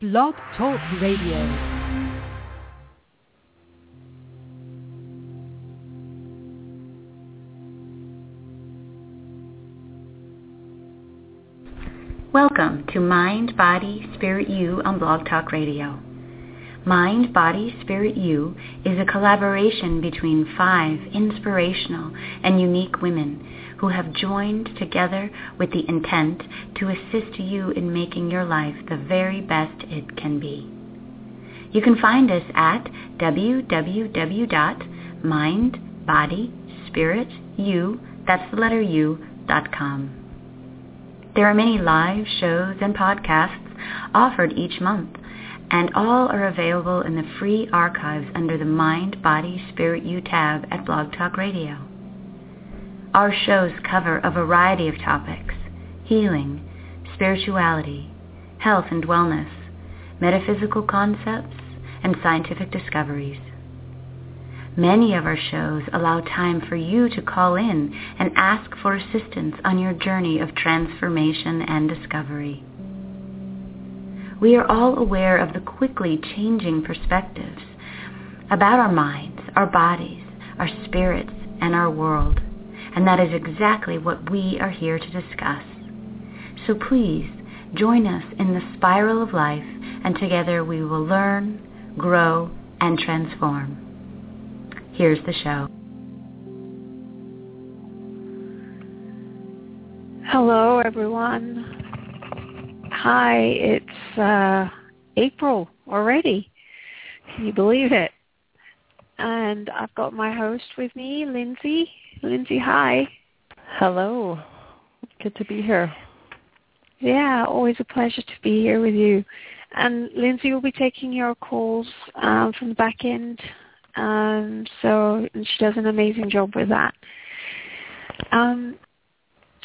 Blog Talk Radio. Welcome to Mind, Body, Spirit You on Blog Talk Radio. Mind, Body, Spirit You is a collaboration between five inspirational and unique women who have joined together with the intent to assist you in making your life the very best it can be. You can find us at www.mindbodyspiritu, that's the letter U, dot com. There are many live shows and podcasts offered each month, and all are available in the free archives under the Mind, Body, Spirit You tab at Blog Talk Radio. Our shows cover a variety of topics healing, spirituality, health and wellness, metaphysical concepts, and scientific discoveries. Many of our shows allow time for you to call in and ask for assistance on your journey of transformation and discovery. We are all aware of the quickly changing perspectives about our minds, our bodies, our spirits, and our world, and that is exactly what we are here to discuss. So please join us in the spiral of life, and together we will learn, grow, and transform. Here's the show. Hello, everyone. Hi, it's uh, April already. Can you believe it? And I've got my host with me, Lindsay. Lindsay, hi. Hello. Good to be here. Yeah, always a pleasure to be here with you. And Lindsay will be taking your calls um, from the back end. Um, so and she does an amazing job with that. Um,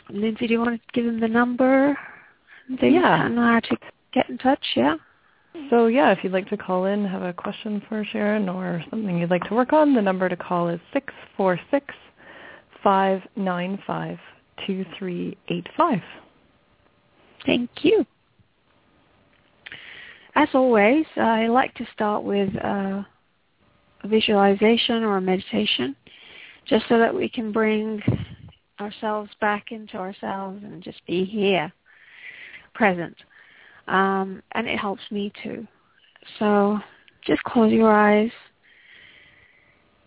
Lindsay, do you want to give them the number? They Yeah. know how to get in touch, yeah? So yeah, if you'd like to call in, have a question for Charan or something you'd like to work on, the number to call is six four six five nine five two three eight five. Thank you. As always, I like to start with uh, a visualization or a meditation, just so that we can bring ourselves back into ourselves and just be here, present. Um, and it helps me too. So just close your eyes.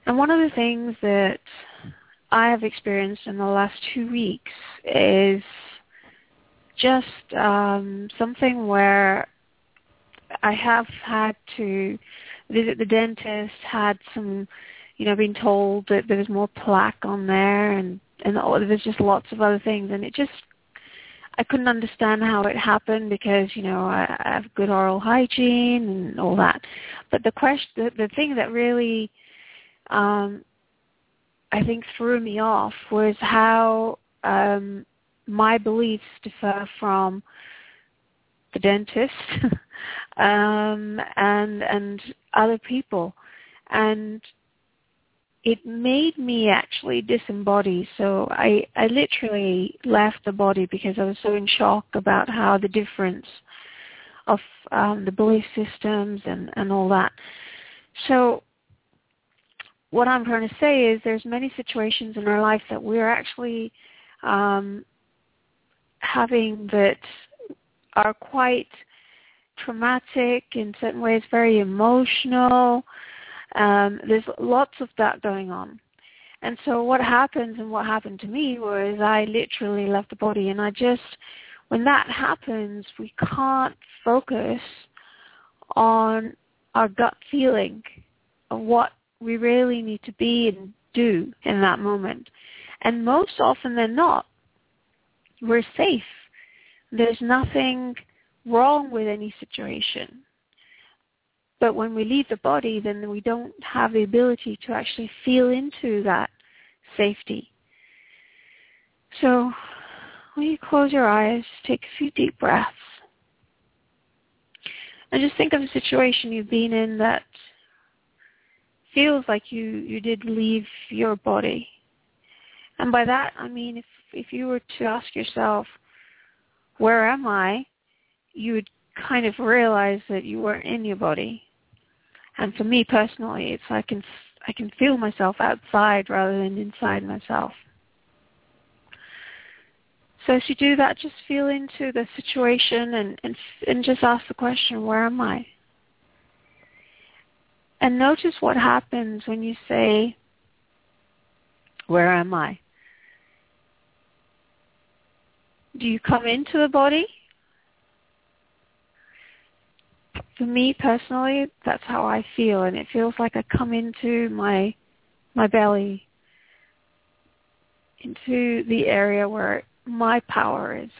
And one of the things that I have experienced in the last two weeks is just um, something where I have had to visit the dentist, had some, you know, been told that there was more plaque on there, and and there was just lots of other things, and it just I couldn't understand how it happened because you know I, I have good oral hygiene and all that, but the question, the, the thing that really um, I think threw me off was how um, my beliefs differ from the dentist um, and and other people, and it made me actually disembody. So I I literally left the body because I was so in shock about how the difference of um, the belief systems and and all that. So what I'm trying to say is there's many situations in our life that we're actually um, having that are quite traumatic in certain ways, very emotional. Um, there's lots of that going on. And so what happens and what happened to me was I literally left the body and I just, when that happens, we can't focus on our gut feeling of what we really need to be and do in that moment. And most often than not, we're safe. There's nothing wrong with any situation. But when we leave the body, then we don't have the ability to actually feel into that safety. So when you close your eyes, take a few deep breaths. And just think of a situation you've been in that feels like you, you did leave your body. And by that, I mean if, if you were to ask yourself, where am I? You would kind of realize that you weren't in your body. And for me personally, it's I can I can feel myself outside rather than inside myself. So as you do that, just feel into the situation and, and, and just ask the question, where am I? And notice what happens when you say, where am I? Do you come into the body? For me personally, that's how I feel, and it feels like I come into my my belly, into the area where my power is.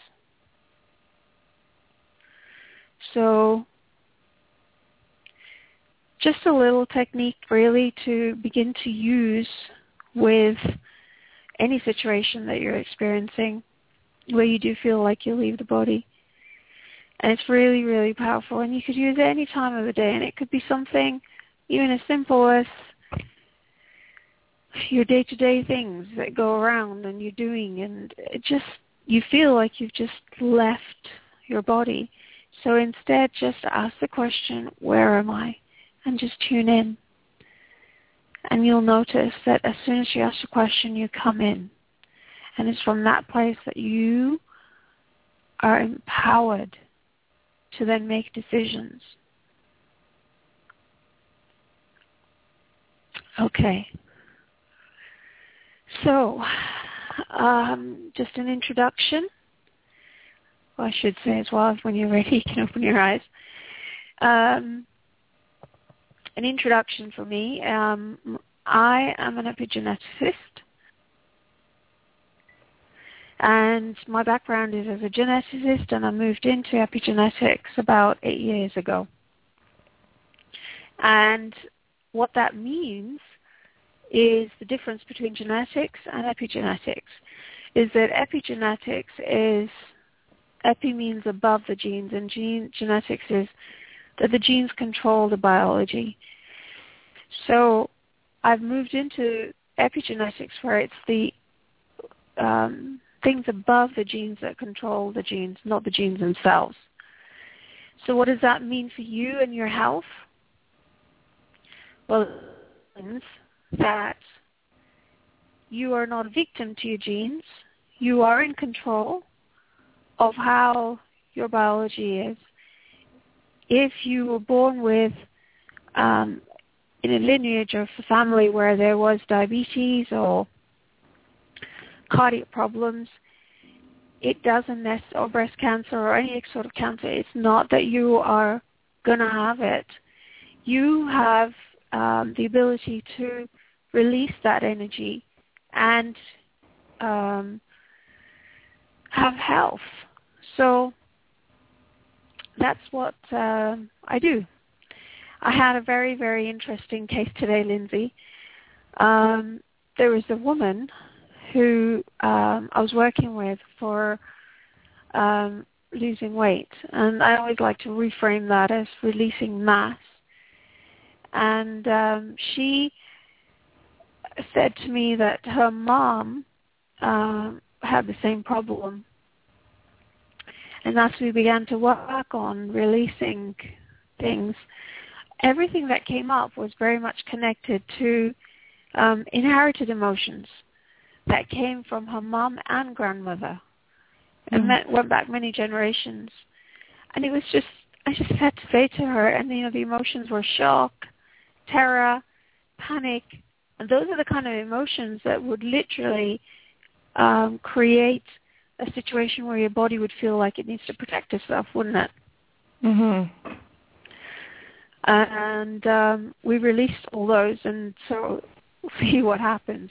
So just a little technique really to begin to use with any situation that you're experiencing where you do feel like you leave the body. And it's really, really powerful. And you could use it any time of the day. And it could be something even as simple as your day-to-day things that go around and you're doing. And it just, you feel like you've just left your body. So instead, just ask the question, where am I? And just tune in. And you'll notice that as soon as you ask a question, you come in. And it's from that place that you are empowered to then make decisions. Okay. So, um, just an introduction. Well, I should say as well, when you're ready, you can open your eyes. Um, an introduction for me. Um, I am an epigeneticist and my background is as a geneticist, and I moved into epigenetics about eight years ago. And what that means is the difference between genetics and epigenetics is that epigenetics is epi means above the genes and gene, genetics is that the genes control the biology. So I've moved into epigenetics where it's the um, things above the genes that control the genes, not the genes themselves. So what does that mean for you and your health? Well, it means that you are not a victim to your genes. You are in control of how your biology is. If you were born with um, in a lineage of a family where there was diabetes or cardiac problems, it doesn't necessarily, or breast cancer or any sort of cancer, it's not that you are going to have it. You have um, the ability to release that energy and um, have health. So that's what uh, I do. I had a very, very interesting case today, Lindsay. Um, there was a woman who um, I was working with for um, losing weight, and I always like to reframe that as releasing mass. And um, she said to me that her mom um, had the same problem, and as we began to work on releasing things, everything that came up was very much connected to um, inherited emotions that came from her mom and grandmother and mm. went back many generations. And it was just, I just had to say to her, and you know, the emotions were shock, terror, panic, and those are the kind of emotions that would literally um, create a situation where your body would feel like it needs to protect itself, wouldn't it? Mhm. And um, we released all those, and so see what happens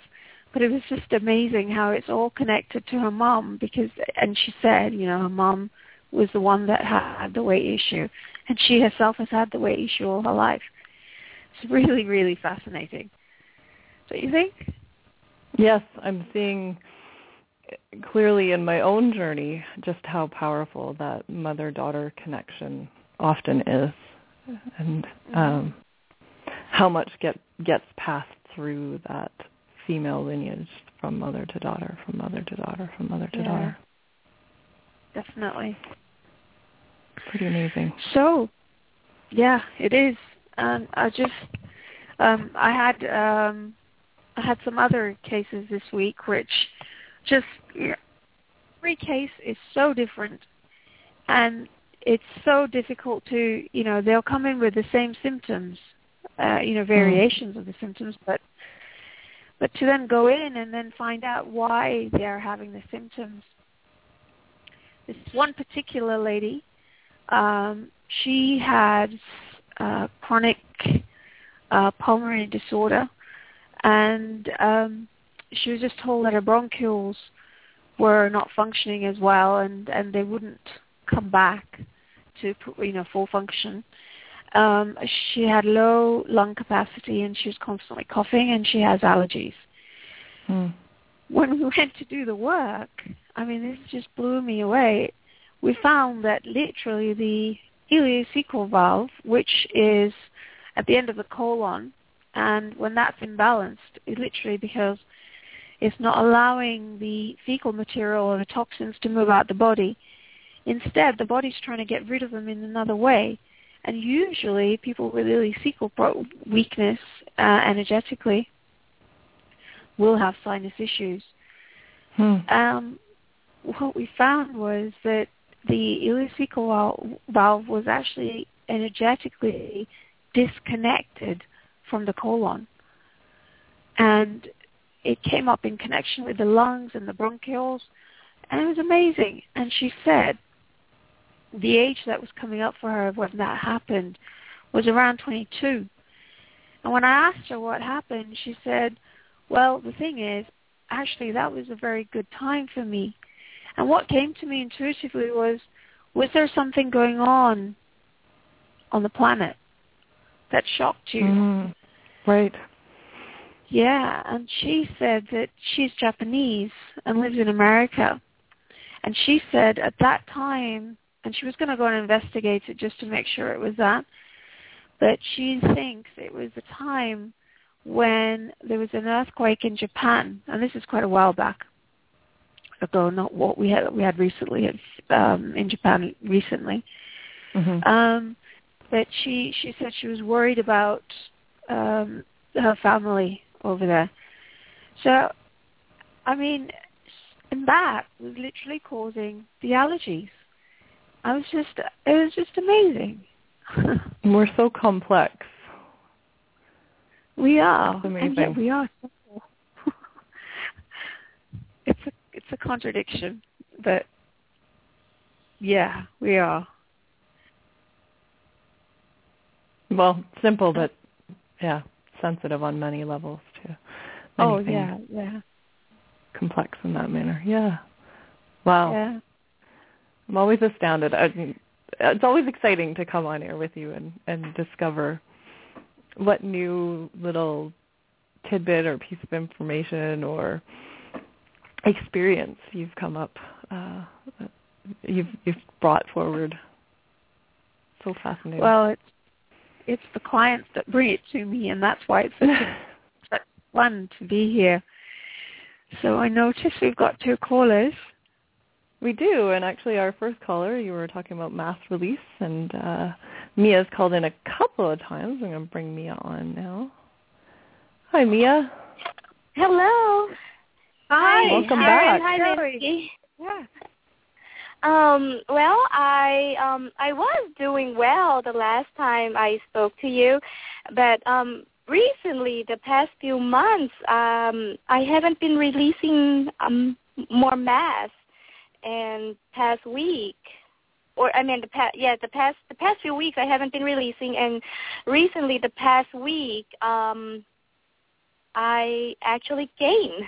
but it was just amazing how it's all connected to her mom because and she said you know her mom was the one that had the weight issue and she herself has had the weight issue all her life it's really really fascinating don't you think yes i'm seeing clearly in my own journey just how powerful that mother daughter connection often is and mm-hmm. um how much get gets passed through that female lineage from mother to daughter, from mother to daughter, from mother to yeah. daughter. Definitely. Pretty amazing. So, yeah, it is. And I just, um, I had, um, I had some other cases this week, which just every case is so different, and it's so difficult to, you know, they'll come in with the same symptoms, uh, you know, variations mm. of the symptoms, but but to then go in and then find out why they're having the symptoms. This one particular lady, um, she had uh, chronic uh, pulmonary disorder, and um, she was just told that her bronchioles were not functioning as well, and and they wouldn't come back to you know full function. Um, she had low lung capacity, and she was constantly coughing, and she has allergies. Hmm. When we went to do the work, I mean, this just blew me away. We found that literally the ileocecal valve, which is at the end of the colon, and when that's imbalanced, it literally because it's not allowing the fecal material or the toxins to move out the body. Instead, the body's trying to get rid of them in another way. And usually, people with ileocecal weakness uh, energetically will have sinus issues. Hmm. Um, what we found was that the ileocecal valve was actually energetically disconnected from the colon. And it came up in connection with the lungs and the bronchioles, and it was amazing. And she said the age that was coming up for her when that happened was around 22. And when I asked her what happened, she said, well, the thing is, actually, that was a very good time for me. And what came to me intuitively was, was there something going on on the planet that shocked you? Mm, right. Yeah, and she said that she's Japanese and lives in America. And she said at that time, and she was going to go and investigate it just to make sure it was that, but she thinks it was the time when there was an earthquake in Japan, and this is quite a while back ago, not what we had we had recently um, in Japan recently. Mm-hmm. Um, but she she said she was worried about um, her family over there. So, I mean, and that was literally causing the allergies. I was just it was just amazing. We're so complex. We are, and yet we are. Simple. it's a it's a contradiction, but yeah, we are. Well, simple, but yeah, sensitive on many levels oh yeah, yeah. Complex in that manner. Yeah. Wow. Yeah. I'm always astounded. I it's always exciting to come on air with you and and discover what new little tidbit or piece of information or experience you've come up uh, you've you've brought forward. So fascinating. Well, it's it's the clients that bring it to me, and that's why it's such fun to be here. So I notice we've got two callers. We do, and actually our first caller, you were talking about mass release, and uh, Mia's called in a couple of times. I'm going to bring Mia on now. Hi, Mia. Hello. Hi. Welcome Hi. back. Hi, Nancy. Yeah. Um, well, I um I was doing well the last time I spoke to you, but um recently the past few months um I haven't been releasing um more mass and past week or I mean the past yeah the past the past few weeks I haven't been releasing and recently the past week um I actually gained.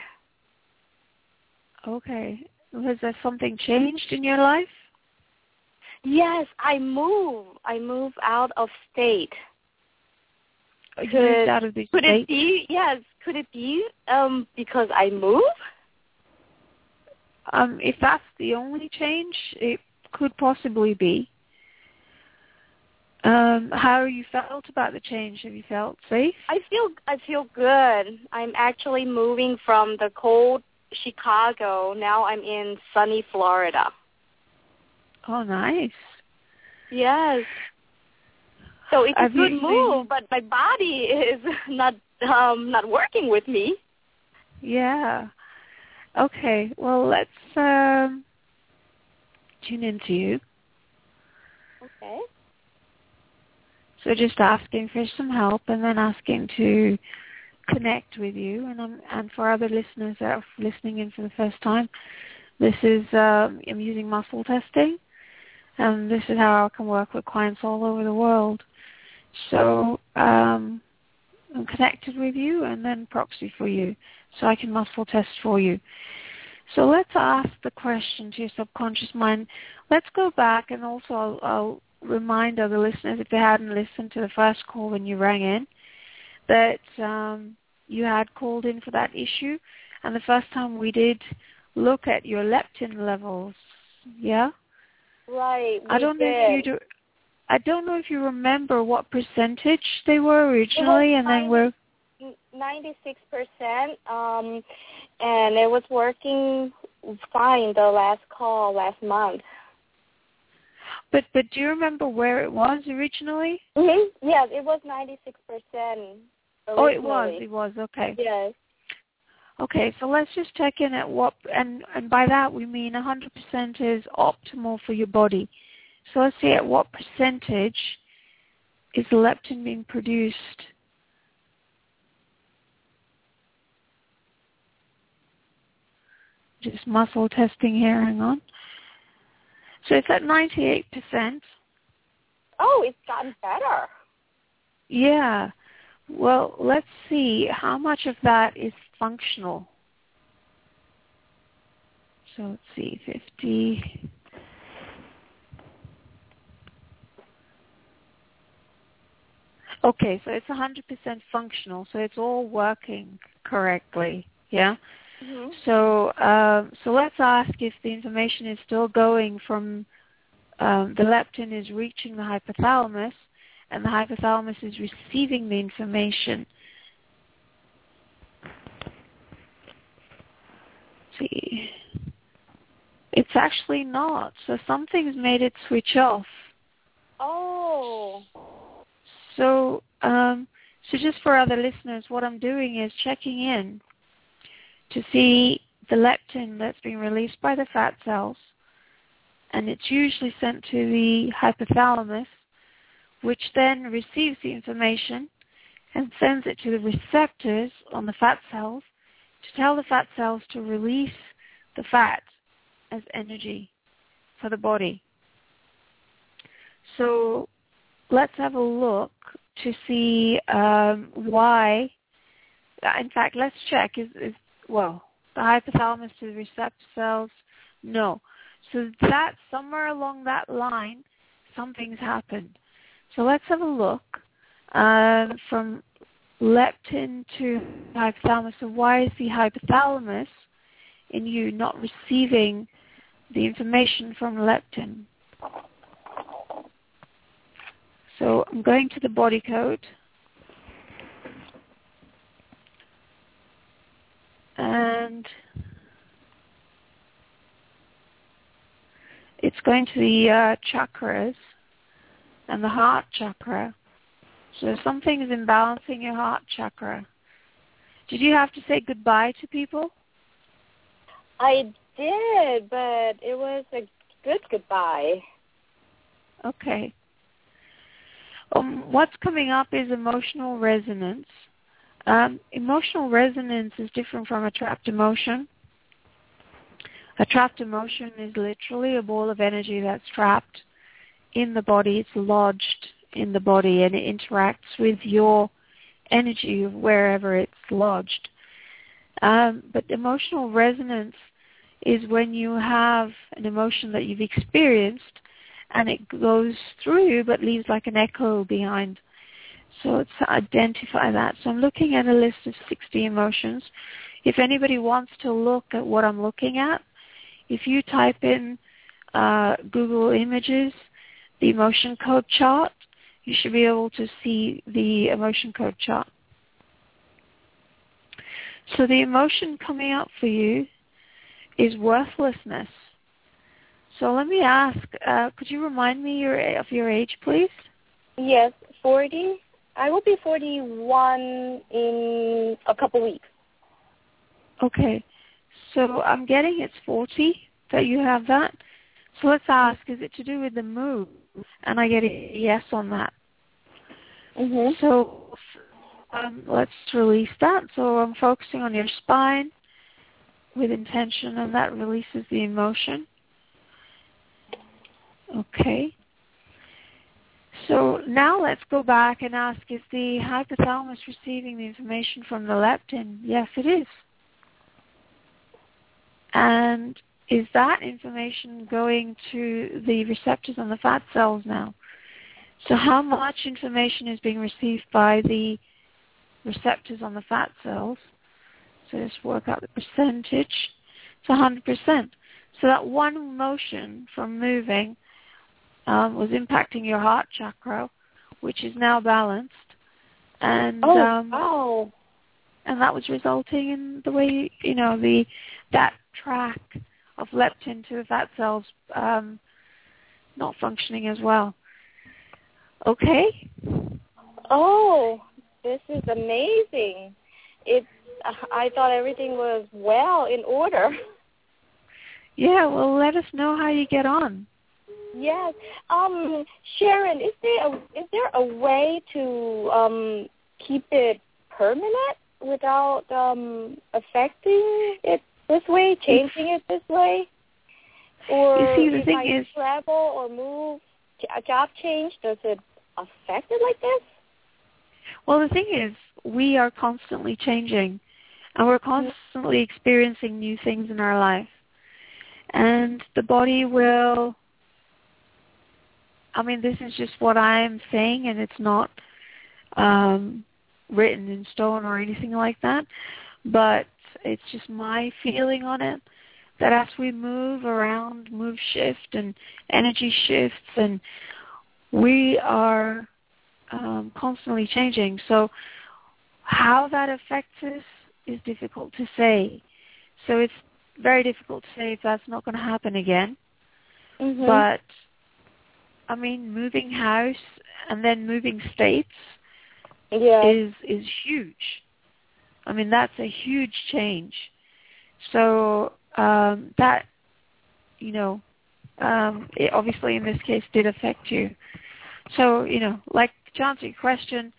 Okay. was there something changed in your life? Yes, I move. I move out of state. Moved out of the could state? it be yes? Could it be um because I move? Um, if that's the only change, it could possibly be. Um, how you felt about the change? Have you felt safe? I feel I feel good. I'm actually moving from the cold Chicago. Now I'm in sunny Florida. Oh, nice. Yes. So it's a I've good move, but my body is not um not working with me. Yeah. Okay. Well, let's um, tune into you. Okay. So just asking for some help, and then asking to connect with you. And I'm, and for other listeners that are listening in for the first time, this is um, I'm using muscle testing, and this is how I can work with clients all over the world. So um, I'm connected with you, and then proxy for you, so I can muscle test for you. So let's ask the question to your subconscious mind. Let's go back, and also I'll, I'll remind other listeners if they hadn't listened to the first call when you rang in that um, you had called in for that issue, and the first time we did look at your leptin levels. Yeah, Right. I don't know if you do. I don't know if you remember what percentage they were originally, and then we're Ninety-six percent, um, and it was working fine the last call last month. But but do you remember where it was originally? Mm-hmm. Yes, it was ninety-six percent. Oh, it was. It was okay. Yes. Okay, so let's just check in at what, and and by that we mean 100% is optimal for your body. So let's see at what percentage is the leptin being produced. Just muscle testing here. Hang on. So it's at 98%. Oh, it's gotten better. Yeah. Well, let's see how much of that is functional. So let's see, 50. Okay, so it's 100% functional, so it's all working correctly. Yeah. Mm-hmm. So, um, so let's ask if the information is still going from um, the leptin is reaching the hypothalamus, and the hypothalamus is receiving the information. Let's see, it's actually not. So something's made it switch off. Oh. So, um, so just for other listeners, what I'm doing is checking in to see the leptin that's being released by the fat cells, and it's usually sent to the hypothalamus, which then receives the information and sends it to the receptors on the fat cells to tell the fat cells to release the fat as energy for the body. So let's have a look to see um, why. In fact, let's check. Is, is well, the hypothalamus to the receptor cells? No. So that somewhere along that line, something's happened. So let's have a look um, from leptin to hypothalamus. So why is the hypothalamus in you not receiving the information from leptin? So I'm going to the body code. And it's going to the uh, chakras and the heart chakra. So something is imbalancing your heart chakra. Did you have to say goodbye to people? I did, but it was a good goodbye. Okay. Um, what's coming up is emotional resonance. Um, emotional resonance is different from a trapped emotion. A trapped emotion is literally a ball of energy that's trapped in the body. It's lodged in the body and it interacts with your energy wherever it's lodged. Um, but emotional resonance is when you have an emotion that you've experienced and it goes through but leaves like an echo behind. So it's to identify that. So I'm looking at a list of 60 emotions. If anybody wants to look at what I'm looking at, if you type in uh, Google Images, the emotion code chart, you should be able to see the emotion code chart. So the emotion coming up for you is worthlessness. So let me ask, uh, could you remind me your of your age, please? Yes, 40. I will be 41 in a couple weeks. Okay. So I'm getting it's 40 that you have that. So let's ask, is it to do with the move? And I get a yes on that. Mhm. So um, let's release that. So I'm focusing on your spine with intention, and that releases the emotion. Okay. So now let's go back and ask, is the hypothalamus receiving the information from the leptin? Yes, it is. And is that information going to the receptors on the fat cells now? So how much information is being received by the receptors on the fat cells? So let's work out the percentage. It's 100%. So that one motion from moving um, was impacting your heart chakra, which is now balanced. And Oh, um, wow. and that was resulting in the way you know the that track of leptin to the fat cells um, not functioning as well. Okay. Oh, this is amazing. It's I thought everything was well in order. Yeah. Well, let us know how you get on. Yes. Um, Charan, is there a is there a way to um keep it permanent without um affecting it this way, changing it this way? Or You see, the if thing I is- travel or move, a job change, does it affect it like this? Well, the thing is, we are constantly changing, and we're constantly experiencing new things in our life, and the body will. I mean, this is just what I am saying, and it's not um, written in stone or anything like that, but it's just my feeling on it that as we move around, move shift and energy shifts, and we are um, constantly changing. So how that affects us is difficult to say. So it's very difficult to say if that's not going to happen again. Mm-hmm. But I mean, moving house and then moving states yeah. is is huge. I mean, that's a huge change. So um, that you know, um, it obviously in this case did affect you. So you know, like to answer your question,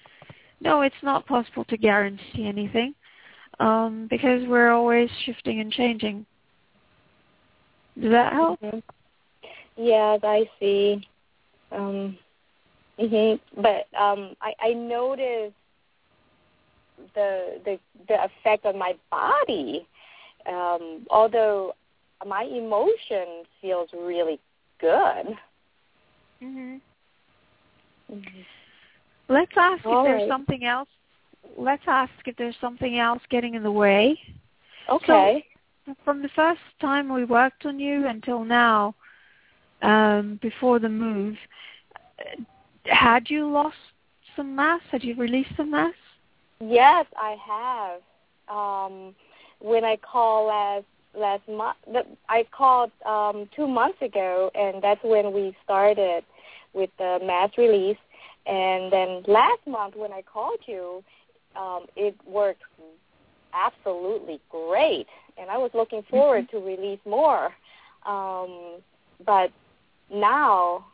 no, it's not possible to guarantee anything um, because we're always shifting and changing. Does that help? Mhm. Yes, I see. Um, hmm But um, I, I noticed the the the effect on my body. Um, although my emotion feels really good. Mm-hmm. Let's ask All if there's right. something else. Let's ask if there's something else getting in the way. Okay. From the first time we worked on you until now, um, before the move, had you lost some mass? Had you released some mass? Yes, I have. Um, when I called last last month, I called um, two months ago, and that's when we started with the mass release. And then last month, when I called you, um, it worked absolutely great, and I was looking forward to release more. Um, but now,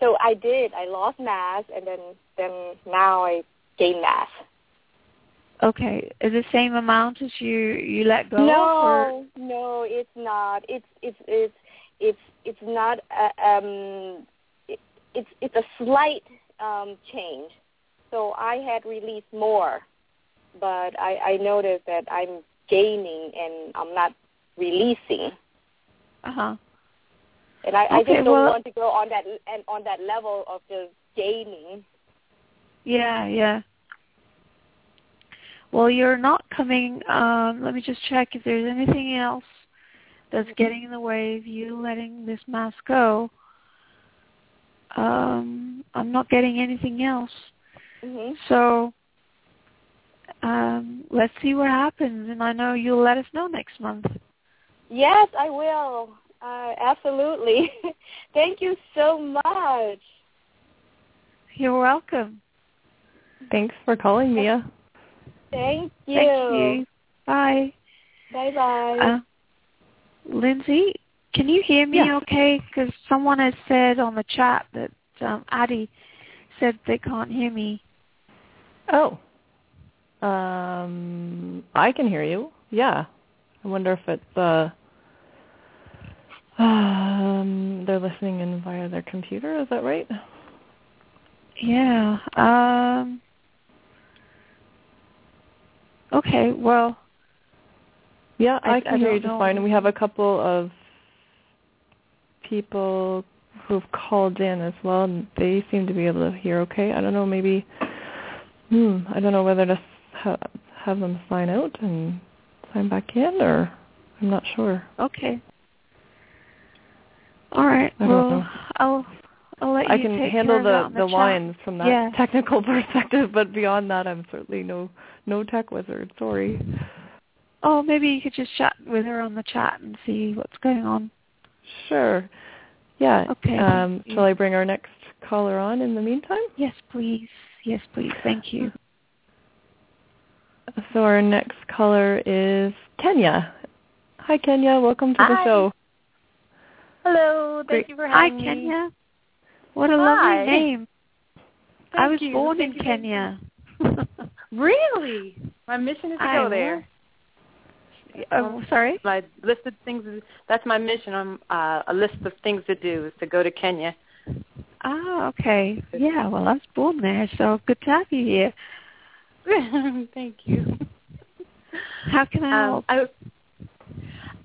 so I did. I lost mass, and then then now I gained mass. Okay, is the same amount as you you let go? of, or- No, no, it's not. It's it's it's it's it's not. A, um, it, it's it's a slight um, change. So I had released more, but I, I noticed that I'm gaining and I'm not releasing, Uh-huh. And I, I Okay, just don't well- want to go on that and on that level of just gaining. Yeah, yeah. Well, you're not coming. Um, let me just check if there's anything else that's getting in the way of you letting this mask go. Um, I'm not getting anything else. hmm So um, let's see what happens, and I know you'll let us know next month. Yes, I will. Uh, absolutely. Thank you so much. You're welcome. Thanks for calling, Mia. Thank you. Thank you. Bye. Bye bye. Uh, Lindsay, can you hear me Yes. okay? Because someone has said on the chat that um, Addie said they can't hear me. Oh. Um, I can hear you. Yeah. I wonder if it's uh um they're listening in via their computer, is that right? Yeah. Um. Okay. Well. Yeah, I- I, can I hear you just fine. And we have a couple of people who've called in as well, and they seem to be able to hear okay. I don't know, maybe, hmm, I don't know whether to ha- have them sign out and sign back in, or I'm not sure. Okay. All right. I well, know. I'll I'll let I you can take handle care of the that on the, the chat. lines from that Yeah. technical perspective, but beyond that, I'm certainly no no tech wizard. Sorry. Oh, maybe you could just chat with her on the chat and see what's going on. Sure. Yeah. Okay, Um, shall I bring our next caller on in the meantime? Yes, please. Yes, please. Thank you. So our next caller is Kenya. Hi, Kenya. Welcome to the show. Hello, thank you for Hi, having me. Hi, Kenya. What a Hi. lovely name. I Thank was you. born Thank in you. Kenya. Really? My mission is to I go there. Oh, sorry. My list of things. Is, that's my mission. I'm uh, a list of things to do is to go to Kenya. Ah, okay. Yeah, well, I was born there, so good to have you here. thank you. How can I Um, help? I,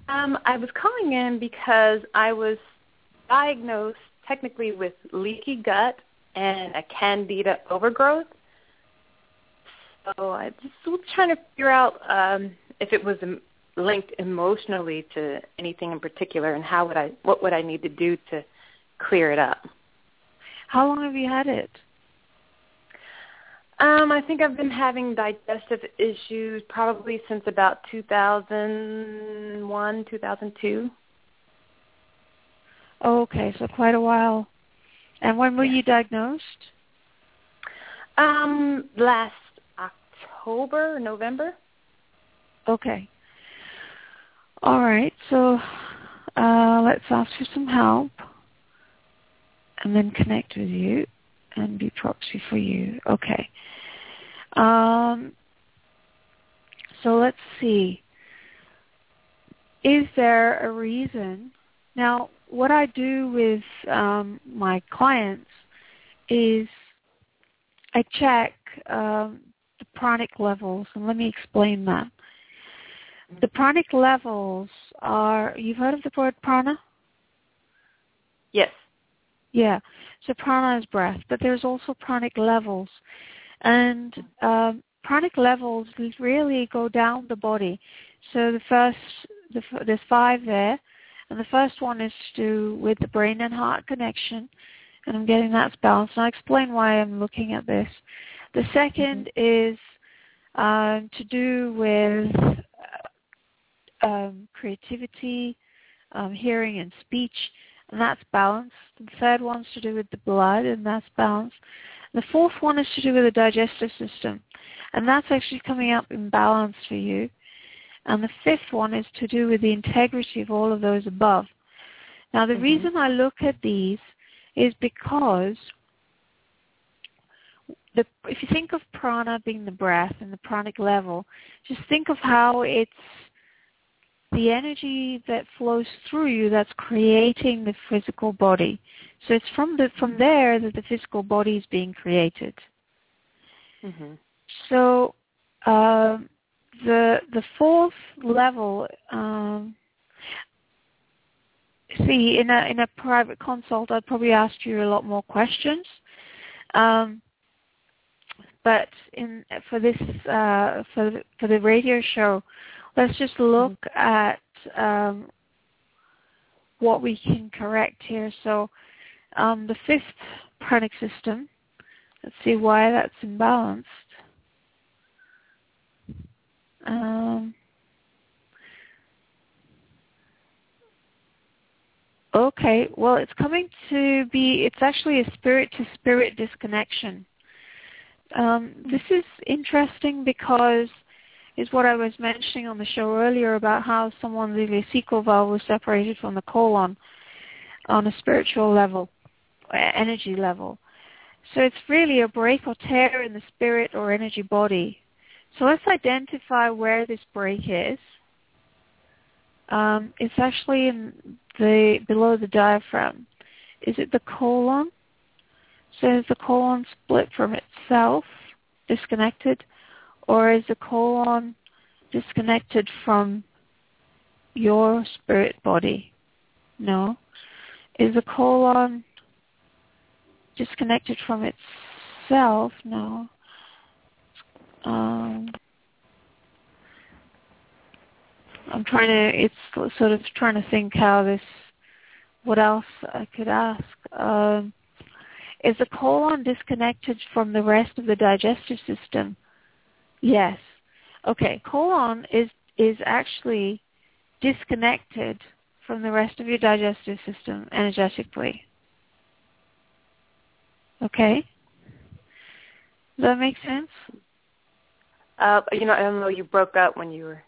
um, I was calling in because I was diagnosed technically with leaky gut and a candida overgrowth. So I just was trying to figure out um, if it was linked emotionally to anything in particular, and how would I, what would I need to do to clear it up? How long have you had it? Um, I think I've been having digestive issues probably since about 2001, 2002. Oh, okay, so quite a while. And when were you diagnosed? Um, last October, November. Okay. All right, so uh, let's ask for some help and then connect with you and be proxy for you. Okay. Um, so let's see. Is there a reason? Now, what I do with um, my clients is I check um, the pranic levels, and let me explain that. The pranic levels are, you've heard of the word prana? Yes. Yeah. So prana is breath, but there's also pranic levels. And um, pranic levels really go down the body. So the first, the, there's five there, and the first one is to do with the brain and heart connection, and I'm getting that balanced. And I'll explain why I'm looking at this. The 2nd is um, to do with uh, um, creativity, um, hearing and speech, and that's balanced. The third one's to do with the blood, and that's balanced. The fourth one is to do with the digestive system, and that's actually coming up in balance for you. And the fifth one is to do with the integrity of all of those above. Now, the Mhm. reason I look at these is because the, if you think of prana being the breath and the pranic level, just think of how it's the energy that flows through you that's creating the physical body. So it's from the from there that the physical body is being created. hmm So um, the the fourth level, um, see in a in a private consult, I'd probably ask you a lot more questions. Um, but in for this uh, for for the radio show, let's just look at um, what we can correct here. So um, the fifth pranic system. Let's see why that's imbalanced. Um, Okay, well, it's coming to be, it's actually a spirit-to-spirit disconnection. Um, this is interesting because is what I was mentioning on the show earlier about how someone's ileocecal valve was separated from the colon on a spiritual level, energy level. So it's really a break or tear in the spirit or energy body. So let's identify where this break is. Um, it's actually in the below the diaphragm. Is it the colon? So is the colon split from itself, disconnected, or is the colon disconnected from your spirit body? No. Is the colon disconnected from itself? No. Um, I'm trying to. It's sort of trying to think how this. What else I could ask? Um, is the colon disconnected from the rest of the digestive system? Yes. Okay. Colon is is actually disconnected from the rest of your digestive system energetically. Okay. Does that make sense? Uh, you know, I don't know. You broke up when you were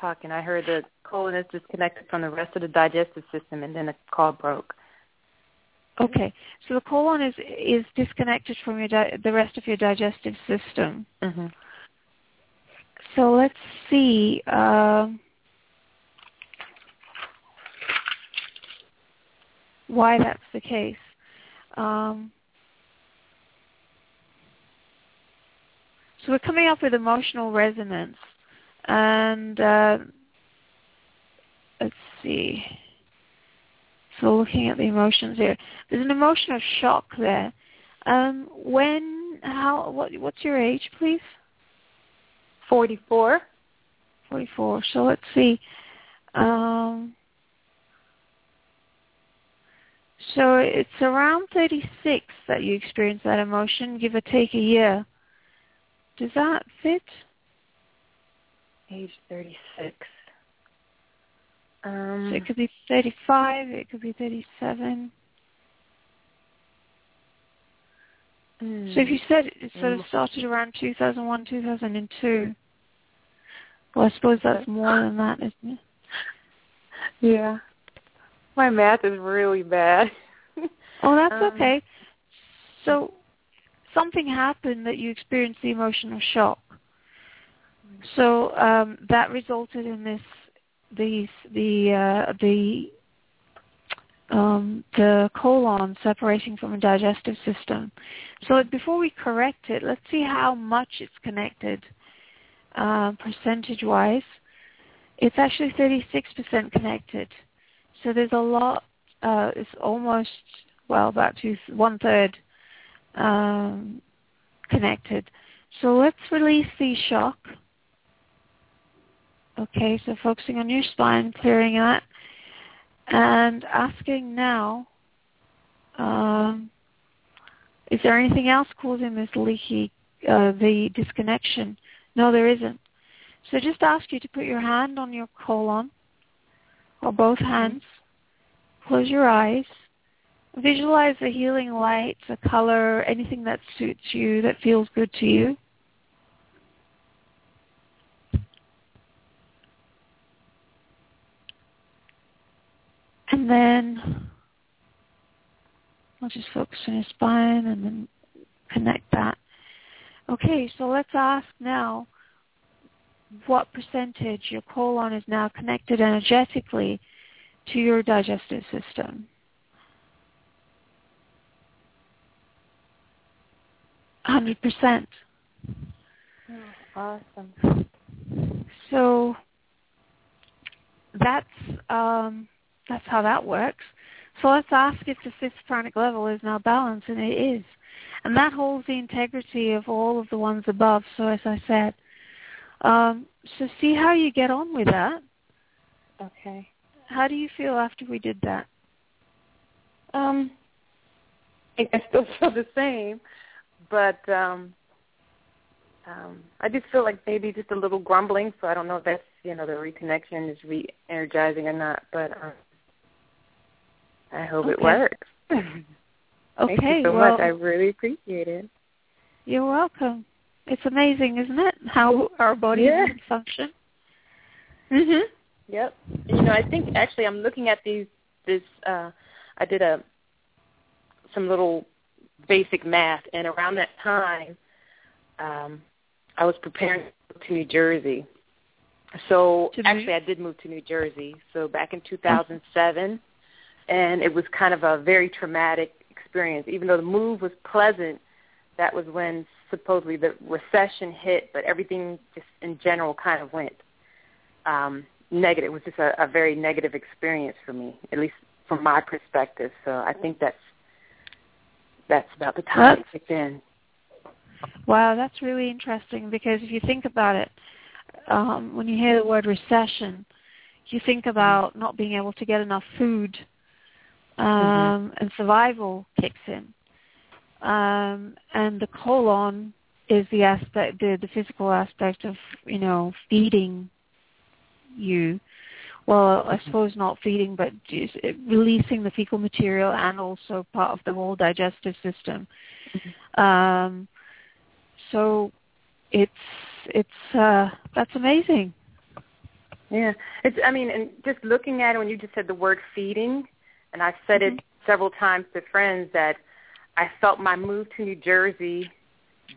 talking. I heard the colon is disconnected from the rest of the digestive system, and then the call broke. Okay, so the colon is is disconnected from your di- the rest of your digestive system. Mm-hmm. So let's see. Um, why that's the case. Um, so we're coming up with emotional resonance, and uh, let's see. So looking at the emotions here, there's an emotion of shock there. Um, when, how, what, what's your age, please? Forty-four. Forty-four. So let's see. Um, so it's around 36 that you experience that emotion, give or take a year. Does that fit? Age 36. Um, so it could be 35, it could be 37. Mm, So if you said it sort of Mm. started around 2001, 2002, well, I suppose that's more than that, isn't it? yeah. My math is really bad. Oh, that's Um, okay. So something happened that you experienced the emotional shock. So um, that resulted in this, these, the uh, the um, the colon separating from the digestive system. So before we correct it, let's see how much it's connected uh, percentage-wise. It's actually 36% connected. So there's a lot. Uh, it's almost well about two one third um, connected. So let's release the shock. Okay, so focusing on your spine, clearing that, and asking now, um, is there anything else causing this leaky, uh, the disconnection? No, there isn't. So just ask you to put your hand on your colon, or both hands. Close your eyes. Visualize the healing light, the color, anything that suits you, that feels good to you. Then I'll just focus on your spine and then connect that. Okay, so let's ask now what percentage your colon is now connected energetically to your digestive system. Hundred percent. awesome. So that's um, that's how that works. So let's ask if the fifth pranic level is now balanced, and it is. And that holds the integrity of all of the ones above, so as I said. Um, so see how you get on with that. Okay. How do you feel after we did that? Um, I I still feel the same, but um, um, I just feel like maybe just a little grumbling. So I don't know if that's you know the reconnection is re-energizing or not. But um, I hope Okay. it works. Okay, Thank you so well, much. I really appreciate it. you're welcome. It's amazing, isn't it, how our bodies Yeah. function? Mhm. Yep. You know, I think actually I'm looking at these. This uh, I did a some little basic math, and around that time, um, I was preparing to move to New Jersey. So To actually, I did move to New Jersey. So back in 2007, and it was kind of a very traumatic experience. Even though the move was pleasant, that was when supposedly the recession hit, but everything just in general kind of went um, negative. It was just a, a very negative experience for me, at least from my perspective. So I think that's that's about the time That's- it kicked in. Wow, that's really interesting because if you think about it, um, when you hear the word recession, you think about not being able to get enough food, um, and survival kicks in. Um, and the colon is the aspect, the, the physical aspect of, you know, feeding you. Well, I suppose not feeding, but just releasing the fecal material and also part of the whole digestive system. Um, so it's it's uh, that's amazing. Yeah, it's. I mean, and just looking at it when you just said the word feeding, and I've said it several times to friends that I felt my move to New Jersey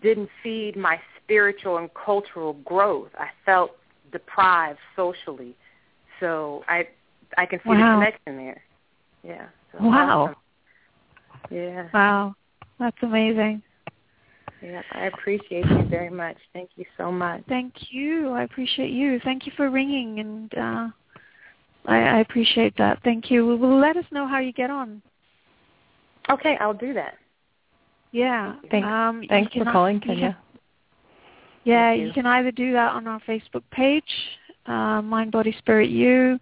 didn't feed my spiritual and cultural growth. I felt deprived socially, so I I can see Wow. the connection there. Yeah. So Wow. awesome. Yeah. Wow, that's amazing. Yeah. I appreciate you very much. Thank you so much. Thank you. I appreciate you. Thank you for ringing, and uh, I, I appreciate that. Thank you. Well, let us know how you get on. Okay, I'll do that. Yeah. Thanks. Um, you Thanks for can- calling, you can- Kenya. Yeah, you. you. can either do that on our Facebook page, uh, Mind Body Spirit You,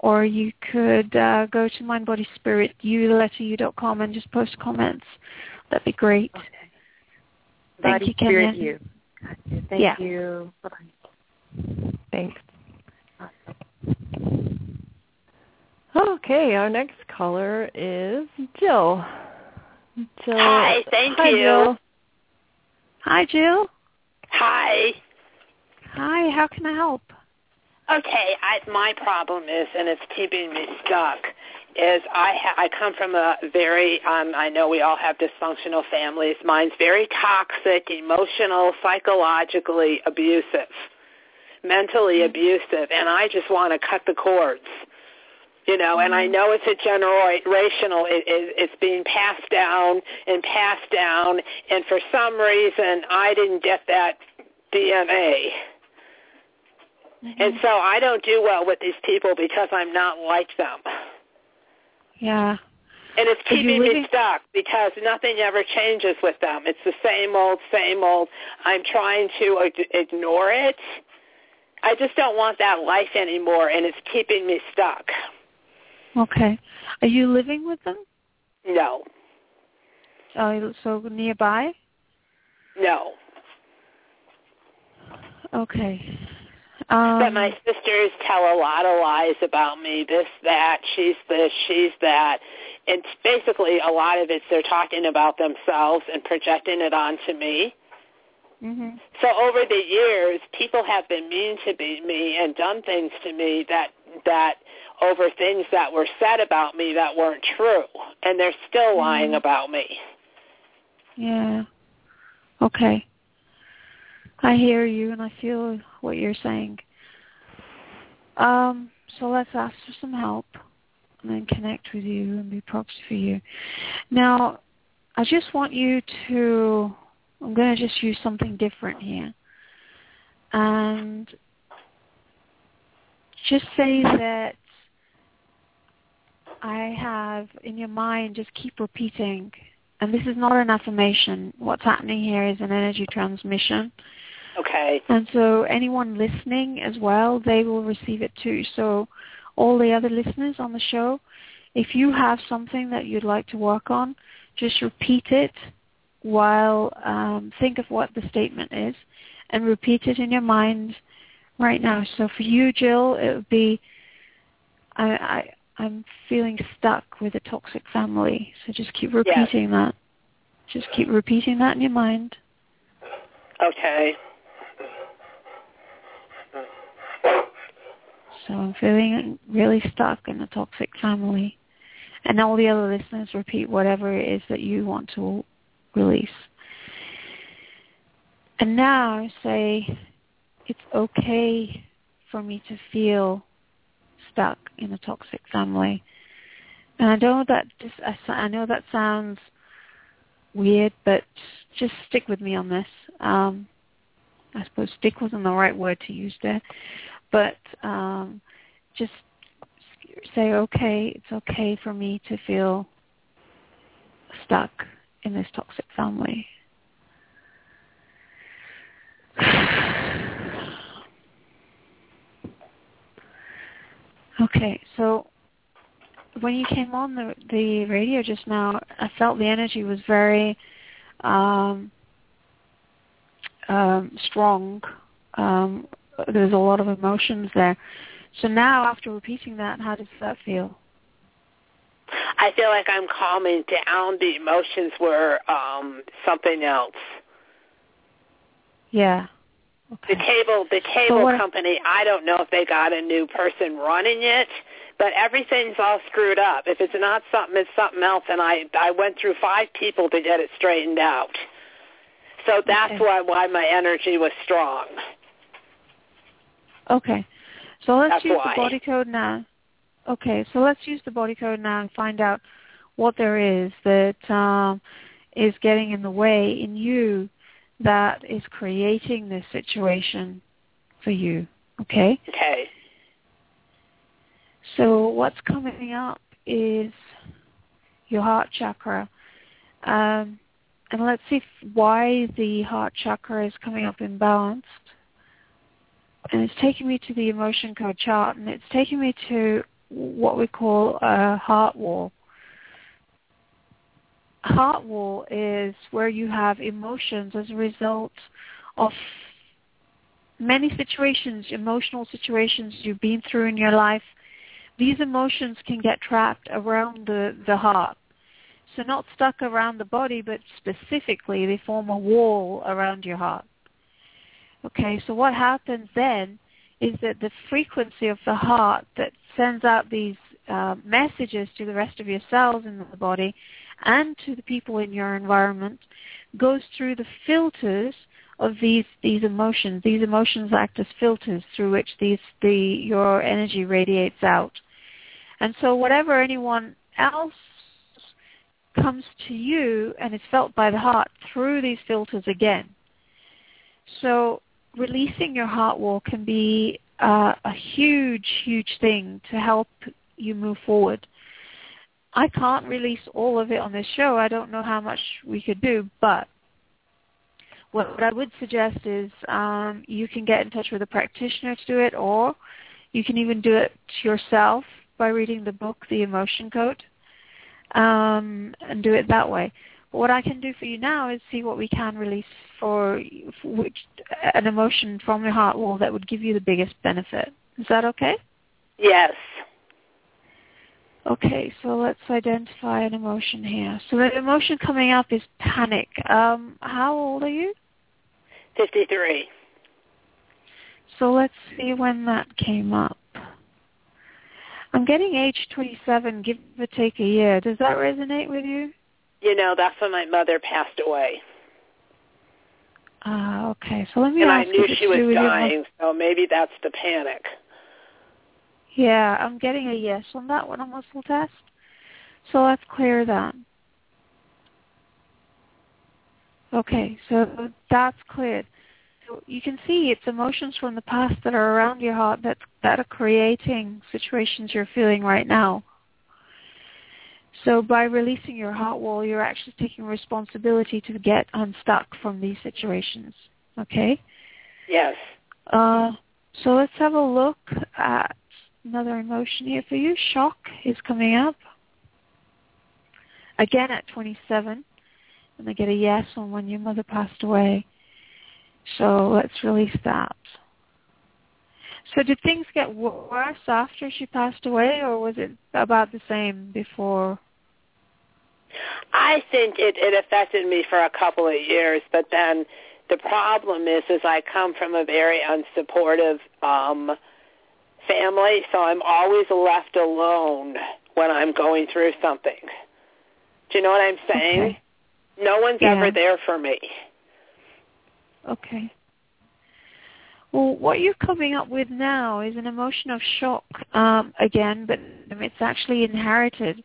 or you could uh, go to Mind Body Spirit You, the letter U dot com, and just post comments. That'd be great. Okay. Thank Body, you, spirit, Kenya. you. Gotcha. Thank Yeah. you. Bye-bye. Thanks. Okay, our next caller is Jill. Jill. Hi, thank Hi, you. Jill. Hi, Jill. Hi. Hi. How can I help? Okay, I, my problem is, and it's keeping me stuck, is I ha- I come from a very um I know we all have dysfunctional families. Mine's very toxic, emotional, psychologically abusive, mentally abusive, and I just want to cut the cords. You know, and I mm-hmm. know it's a generational. It, it, it's being passed down and passed down, and for some reason I didn't get that DNA. Mm-hmm. And so I don't do well with these people because I'm not like them. Yeah. And it's keeping living- me stuck because nothing ever changes with them. It's the same old, same old. I'm trying to ig- ignore it. I just don't want that life anymore, and it's keeping me stuck. Okay. Are you living with them? No, Uh, so nearby? no. Okay. Um, but my sisters tell a lot of lies about me. This, that, she's this, she's that. And basically, a lot of it's they're talking about themselves and projecting it onto me. mhm. So over the years, people have been mean to me and done things to me that that over things that were said about me that weren't true, and they're still lying Mhm. about me. Yeah. Okay. I hear you and I feel what you're saying. Um, so let's ask for some help and then connect with you and be proxy for you. Now, I just want you to, I'm going to just use something different here. And just say that I have in your mind, just keep repeating and this is not an affirmation. What's happening here is an energy transmission. Okay. And so anyone listening as well, they will receive it too. So all the other listeners on the show, if you have something that you'd like to work on, just repeat it while um, think of what the statement is and repeat it in your mind right now. So for you, Jill, it would be, I, I, I'm feeling stuck with a toxic family. So just keep repeating yes. that. Just keep repeating that in your mind. Okay. So I'm feeling really stuck in a toxic family. And all the other listeners repeat whatever it is that you want to release. And now say, it's okay for me to feel stuck in a toxic family. And I know that just, I know that sounds weird, but just stick with me on this. Um, I suppose stick wasn't the right word to use there, but um, just say, okay, it's okay for me to feel stuck in this toxic family. Okay, so when you came on the the radio just now, I felt the energy was very um, um, strong. Um, there's a lot of emotions there. So now, after repeating that, how does that feel? I feel like I'm calming down. The emotions were um, something else. Yeah. Okay. The cable, the cable so company. I don't know if they got a new person running it, but everything's all screwed up. If it's not something, it's something else. And I, I went through five people to get it straightened out. So that's okay. why why my energy was strong. Okay, so let's that's use why. the body code now. Okay, so let's use the body code now and find out what there is that um, is getting in the way in you that is creating this situation for you. Okay? Okay. So what's coming up is your heart chakra. Um, and let's see why the heart chakra is coming up imbalanced. And it's taking me to the emotion code chart, and it's taking me to what we call a heart wall heart wall is where you have emotions as a result of many situations, emotional situations you've been through in your life. These emotions can get trapped around the, the heart. So not stuck around the body, but specifically they form a wall around your heart. Okay, so what happens then is that the frequency of the heart that sends out these uh, messages to the rest of your cells in the body and to the people in your environment goes through the filters of these these emotions. These emotions act as filters through which these the your energy radiates out. And so whatever anyone else comes to you and is felt by the heart through these filters again. So releasing your heart wall can be uh, a huge, huge thing to help you move forward. I can't release all of it on this show. I don't know how much we could do, but what I would suggest is um, you can get in touch with a practitioner to do it, or you can even do it yourself by reading the book, The Emotion Code, um, and do it that way. But what I can do for you now is see what we can release for, for which, an emotion from your heart wall that would give you the biggest benefit. Is that okay? Yes. Okay, so let's identify an emotion here. So the emotion coming up is panic. Um, how old are you? 53. So let's see when that came up. I'm getting age 27, give or take a year. Does that resonate with you? You know, that's when my mother passed away. Ah, uh, okay. So let me and ask I knew she was dying, so maybe that's the panic. Yeah, I'm getting a yes on that one on muscle test. So let's clear that. Okay, so that's cleared. So you can see it's emotions from the past that are around your heart that that are creating situations you're feeling right now. So by releasing your heart wall, you're actually taking responsibility to get unstuck from these situations. Okay? Yes. Uh, so let's have a look at another emotion here for you. Shock is coming up. Again at 27. And I get a yes on when your mother passed away. So let's release that. So did things get worse after she passed away, or was it about the same before? I think it, it affected me for a couple of years, but then the problem is, is I come from a very unsupportive um, family, so I'm always left alone when I'm going through something. Do you know what I'm saying? Okay. No one's Yeah. ever there for me. Okay. Well, what you're coming up with now is an emotion of shock um, again, but it's actually inherited.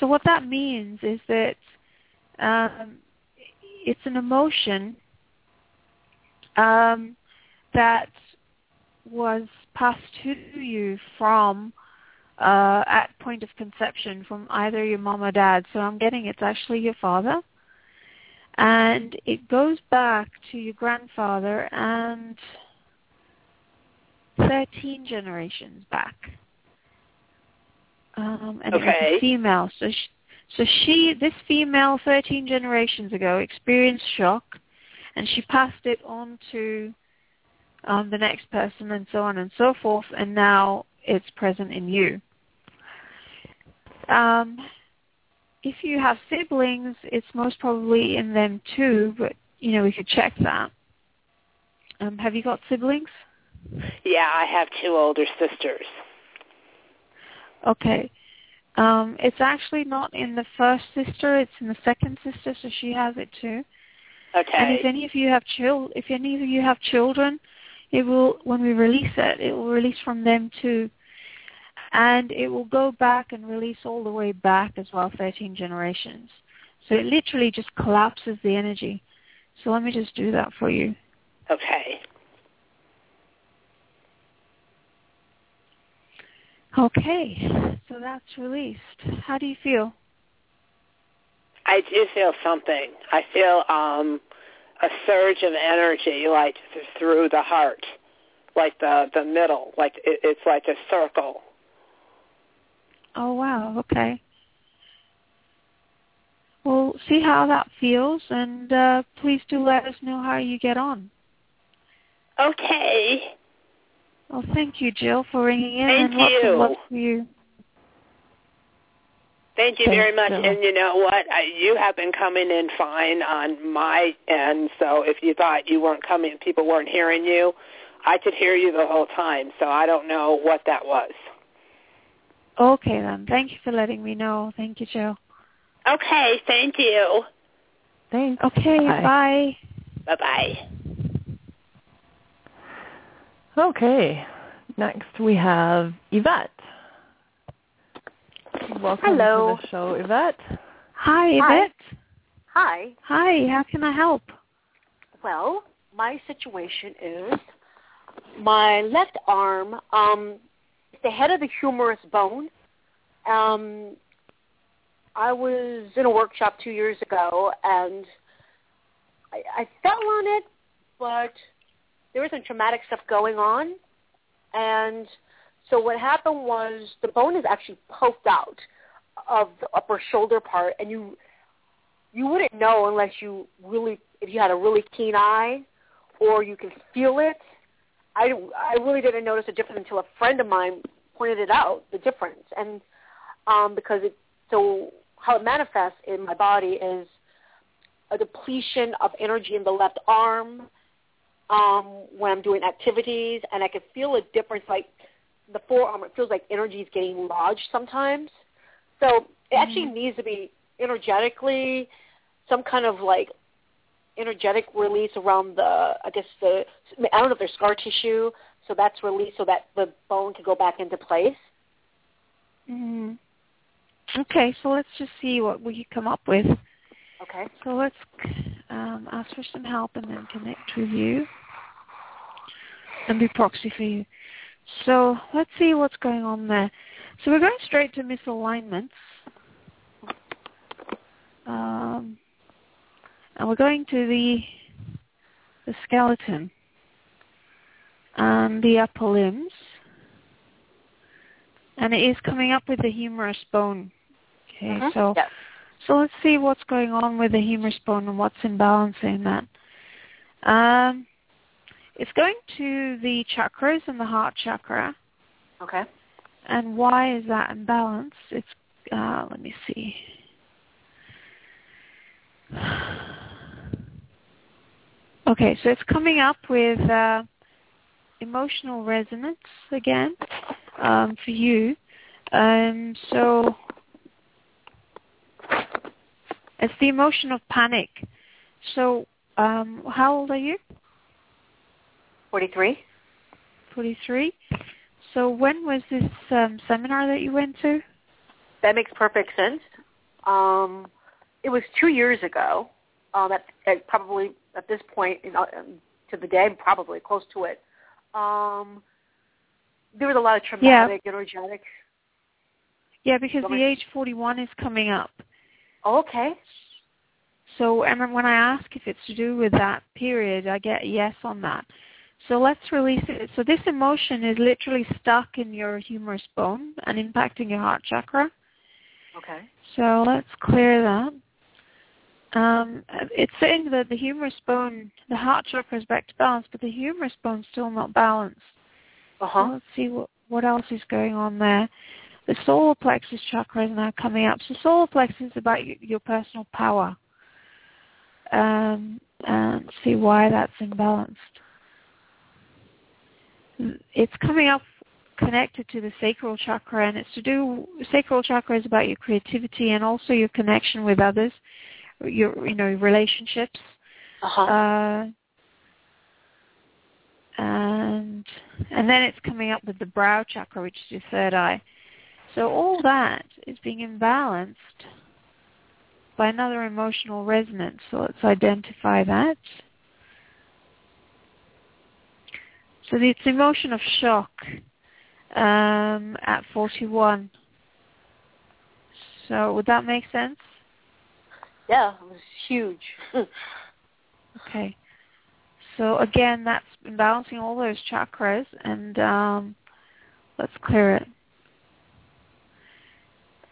So what that means is that um, it's an emotion um, that was passed to you from uh, at point of conception from either your mom or dad. So I'm getting it's actually your father and it goes back to your grandfather and 13 generations back. Um, and it was Okay. a female. So she, so she, this female 13 generations ago experienced shock and she passed it on to um, the next person and so on and so forth and now it's present in you. Um, if you have siblings, it's most probably in them too, but you know we could check that. Um, have you got siblings? Yeah, I have two older sisters. Okay. Um, it's actually not in the first sister; it's in the second sister, so she has it too. Okay. And if any of you have chil- if any of you have children, it will when we release it, it will release from them too. And it will go back and release all the way back as well, 13 generations. So it literally just collapses the energy. So let me just do that for you. okay. Okay, so that's released. How do you feel? I do feel something. I feel um a surge of energy like through the heart, like the the middle, like it, it's like a circle. Oh wow, okay. Well, see how that feels, and uh, please do let us know how you get on. Okay. Well, thank you, Jill, for ringing in, Thank and lots you. of love for you. Thank you very much. And you know what? I, you have been coming in fine on my end. So if you thought you weren't coming, people weren't hearing you, I could hear you the whole time. So I don't know what that was. Okay then. Thank you for letting me know. Thank you, Jill. Okay. Thank you. Thanks. Okay, Bye. bye. Bye bye. Okay. Next we have Yvette. Welcome Hello. to the show, Yvette. Hi, Hi. Yvette. Hi. Hi, how can I help? Well, my situation is my left arm, um, it's the head of the humerus bone. Um, I was in a workshop two years ago, and I, I fell on it, but there was some traumatic stuff going on, and so what happened was the bone is actually poked out of the upper shoulder part, and you you wouldn't know unless you really if you had a really keen eye or you can feel it. I I really didn't notice a difference until a friend of mine pointed it out the difference and um because it so how it manifests in my body is a depletion of energy in the left arm um when I'm doing activities and I can feel a difference like the forearm it feels like energy is getting lodged sometimes. So it actually needs to be energetically some kind of like energetic release around the I guess the I don't know if there's scar tissue, so that's released so that the bone can go back into place. hmm Okay, so let's just see what we can come up with. Okay. So let's um, ask for some help and then connect with you and be proxy for you. So let's see what's going on there. So we're going straight to misalignments. Um, and we're going to the the skeleton and the upper limbs. And it is coming up with the humerus bone. Okay, Mhm. so Yes. so let's see what's going on with the humerus bone and what's imbalancing that. Um, It's going to the chakras and the heart chakra. Okay. And why is that imbalanced? It's uh, let me see. Okay, so it's coming up with uh, emotional resonance again um, for you. Um, so it's the emotion of panic. So um, how old are you? 43. 43. So when was this um, seminar that you went to? That makes perfect sense. Um, it was two years ago. Um, at, at probably at this point, you know, um, to the day, probably close to it. Um, there was a lot of traumatic, yeah. energetic. Yeah, because the age 41 is coming up. Oh, okay. So and when I ask if it's to do with that period, I get yes on that. So let's release it. So this emotion is literally stuck in your humerus bone and impacting your heart chakra. Okay. So let's clear that. Um, it's saying that the humerus bone, the heart chakra is back to balance, but the humerus bone's still not balanced. Uh-huh. So let's see what, what else is going on there. The solar plexus chakra is now coming up. So solar plexus is about your, your personal power. Um, and see why that's imbalanced. It's coming up connected to the sacral chakra, and it's to do. Sacral chakra is about your creativity and also your connection with others, your you know relationships. Uh-huh. Uh, and and then it's coming up with the brow chakra, which is your third eye. So all that is being imbalanced by another emotional resonance. So let's identify that. So it's emotion of shock um, at 41. So would that make sense? Yeah, it was huge. okay. So again, that's balancing all those chakras, and um, let's clear it.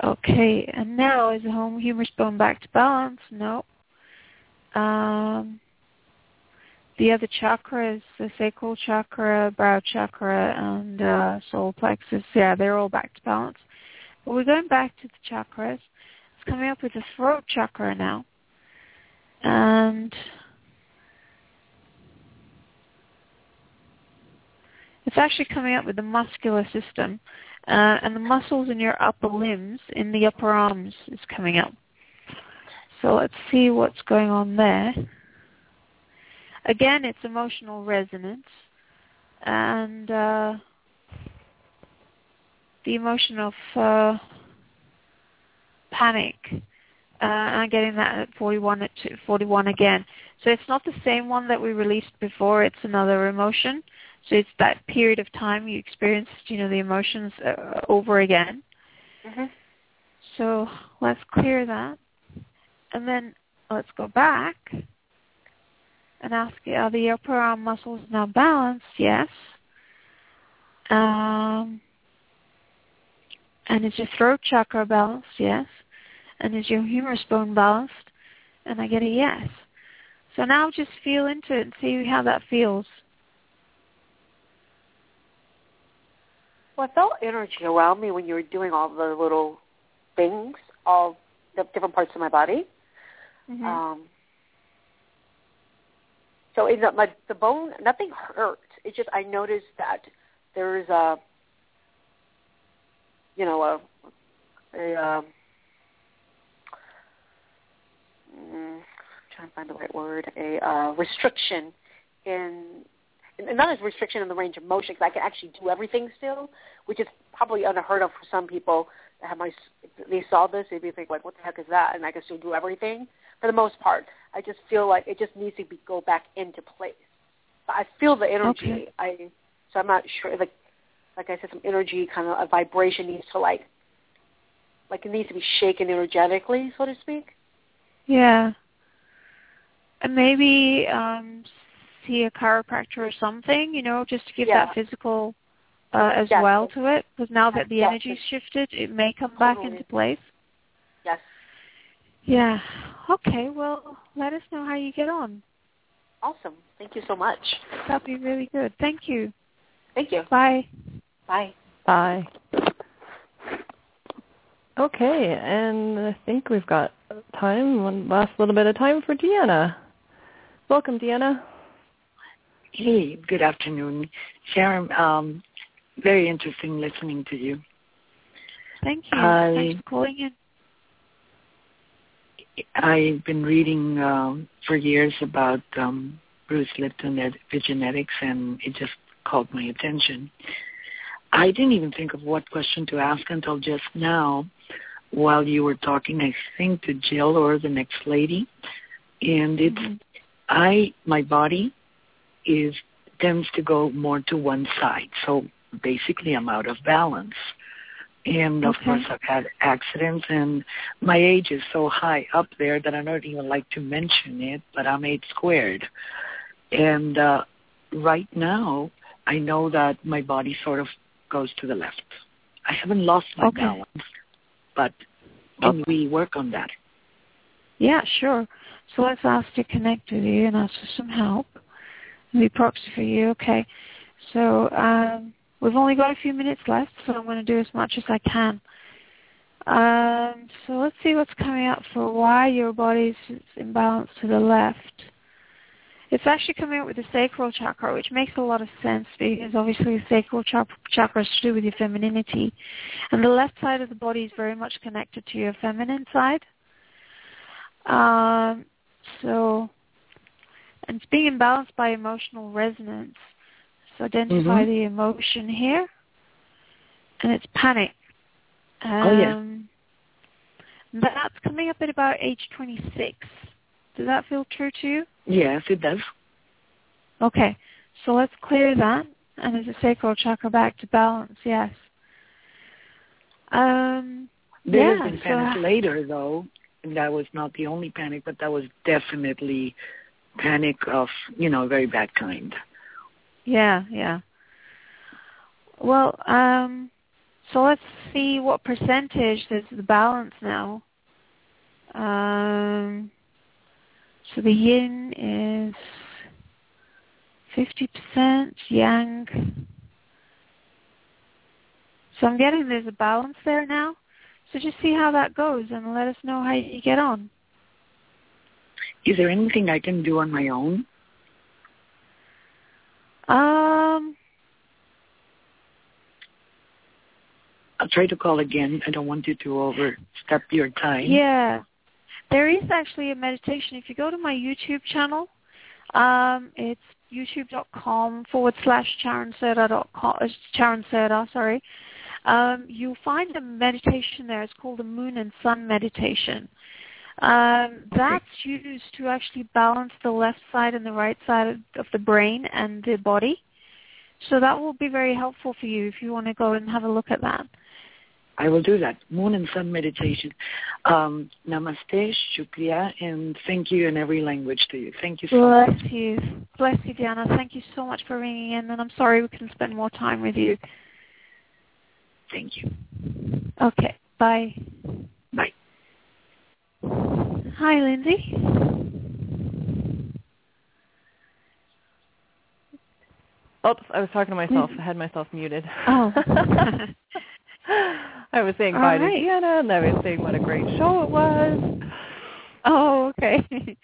Okay, and now is the home humerus bone back to balance? No. Um, the other chakras, the sacral chakra, brow chakra, and uh, solar plexus, yeah, they're all back to balance. But we're going back to the chakras. It's coming up with the throat chakra now. And it's actually coming up with the muscular system. Uh, and the muscles in your upper limbs, in the upper arms, is coming up. So let's see what's going on there. Again, it's emotional resonance, and uh, the emotion of uh, panic. Uh, I'm getting that at 41 at 41 again. So it's not the same one that we released before. It's another emotion. So it's that period of time you experienced, you know, the emotions uh, over again. Mm-hmm. So let's clear that. And then let's go back and ask, you, are the upper arm muscles now balanced? Yes. Um, and is your throat chakra balanced? Yes. And is your humerus bone balanced? And I get a yes. So now just feel into it and see how that feels. Well, I felt energy around me when you were doing all the little things, all the different parts of my body. Mm-hmm. Um, so in the, my, the bone, nothing hurt. It's just I noticed that there's a, you know, a, a um, mm, I'm trying to find the right word, a uh, restriction in and not as restriction in the range of motion because I can actually do everything still, which is probably unheard of for some people that have my. They saw this, they'd be like, "What the heck is that?" And I can still do everything. For the most part, I just feel like it just needs to be go back into place. But I feel the energy. Okay. I so I'm not sure. Like like I said, some energy, kind of a vibration needs to like like it needs to be shaken energetically, so to speak. Yeah. And maybe um see a chiropractor or something, you know, just to give Yeah. that physical uh, as Yes. well to it. Because now that the Yes. energy's shifted, it may come back into place. Yes. Yeah. Okay. Well, let us know how you get on. Awesome. Thank you so much. That'll be really good. Thank you. Thank you. Bye. Bye. Bye. Okay, and I think we've got time, one last little bit of time for Deanna. Welcome, Deanna. Hey, good afternoon. Charan, um, very interesting listening to you. Thank you. I- Thanks for calling in. I've been reading um, for years about um, Bruce Lipton at Epigenetics, and it just called my attention. I didn't even think of what question to ask until just now, while you were talking. I think to Jill or the next lady, and it's Mhm. I my body is tends to go more to one side, so basically I'm out of balance. And of Okay. course, I've had accidents, and my age is so high up there that I don't even like to mention it. But I'm eight squared, and uh, right now I know that my body sort of goes to the left. I haven't lost my Okay. balance, but can we work on that? Yeah, sure. So let's ask to connect with you and ask for some help. Be proxy for you. Okay. So um, we've only got a few minutes left, so I'm going to do as much as I can. Um, so let's see what's coming up for why your body's imbalanced to the left. It's actually coming up with the sacral chakra, which makes a lot of sense because obviously the sacral chak- chakra is to do with your femininity. And the left side of the body is very much connected to your feminine side. Um, so, and it's being imbalanced by emotional resonance. So identify Mhm. the emotion here, and it's panic. Um, Oh, yeah. That's coming up at about age 26. Does that feel true to you? Yes, it does. Okay, so let's clear that, and there's a sacral chakra back to balance. Yes. Um, There yeah, has been so- panic later, though. And that was not the only panic, but that was definitely panic of, you know, a very bad kind. Yeah, yeah. Well, um, so let's see what percentage there's the balance now. Um, so the yin is 50%, yang. So I'm getting there's a balance there now. So just see how that goes and let us know how you get on. Is there anything I can do on my own? Um, I'll try to call again. I don't want you to overstep your time. Yeah. There is actually a meditation. If you go to my YouTube channel, um, it's youtube.com forward slash Charan Surdhar.com, uh, Surdhar, sorry. Um, you'll find a meditation there. It's called the Moon and Sun Meditation. Um, that's used to actually balance the left side and the right side of, of the brain and the body. So that will be very helpful for you if you want to go and have a look at that. I will do that. Moon and Sun meditation. Um, namaste, shukriya, and thank you in every language to you. Thank you so Bless much. Bless you. Bless you, Diana. Thank you so much for ringing in, and I'm sorry we couldn't spend more time with you. Thank you. Okay, bye. Bye. Hi, Lindsay. Oops, I was talking to myself. I had myself muted. Oh. I was saying All bye right. to Deanna, and I was saying what a great show it was. Oh, okay.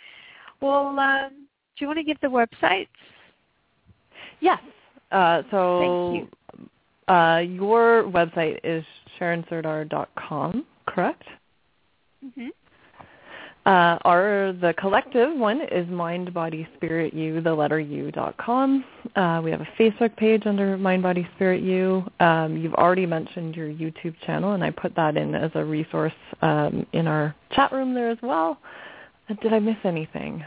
well, um, do you want to give the websites? Yes. Uh, so Thank Uh, your website is charansurdhar.com, correct? Mm-hmm. Uh, our the collective one is Mind Body Spirit the letter U dot com. Uh, we have a Facebook page under Mind Body Spirit You. Um, you've already mentioned your YouTube channel, and I put that in as a resource um, in our chat room there as well. Uh, Did I miss anything?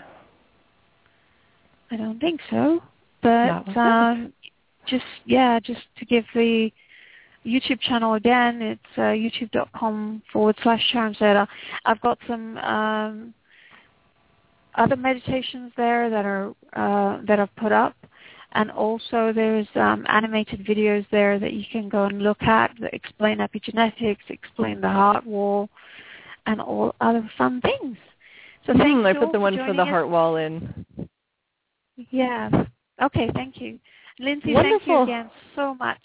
I don't think so. But um, just yeah, just to give the YouTube channel again, it's uh, youtube.com forward slash Charan Surdhar. I've got some um, other meditations there that are uh, that I've put up, and also there's um, animated videos there that you can go and look at that explain epigenetics, explain the heart wall, and all other fun things. So Hmm, I you all put the for one for joining the us. heart wall in. Yeah. Okay, thank you. Lindsay, Wonderful. thank you again so much.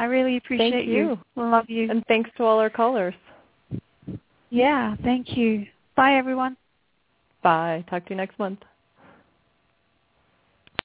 I really appreciate Thank you. Love you. And thanks to all our callers. yeah, thank you. Bye everyone. Bye. Talk to you next month.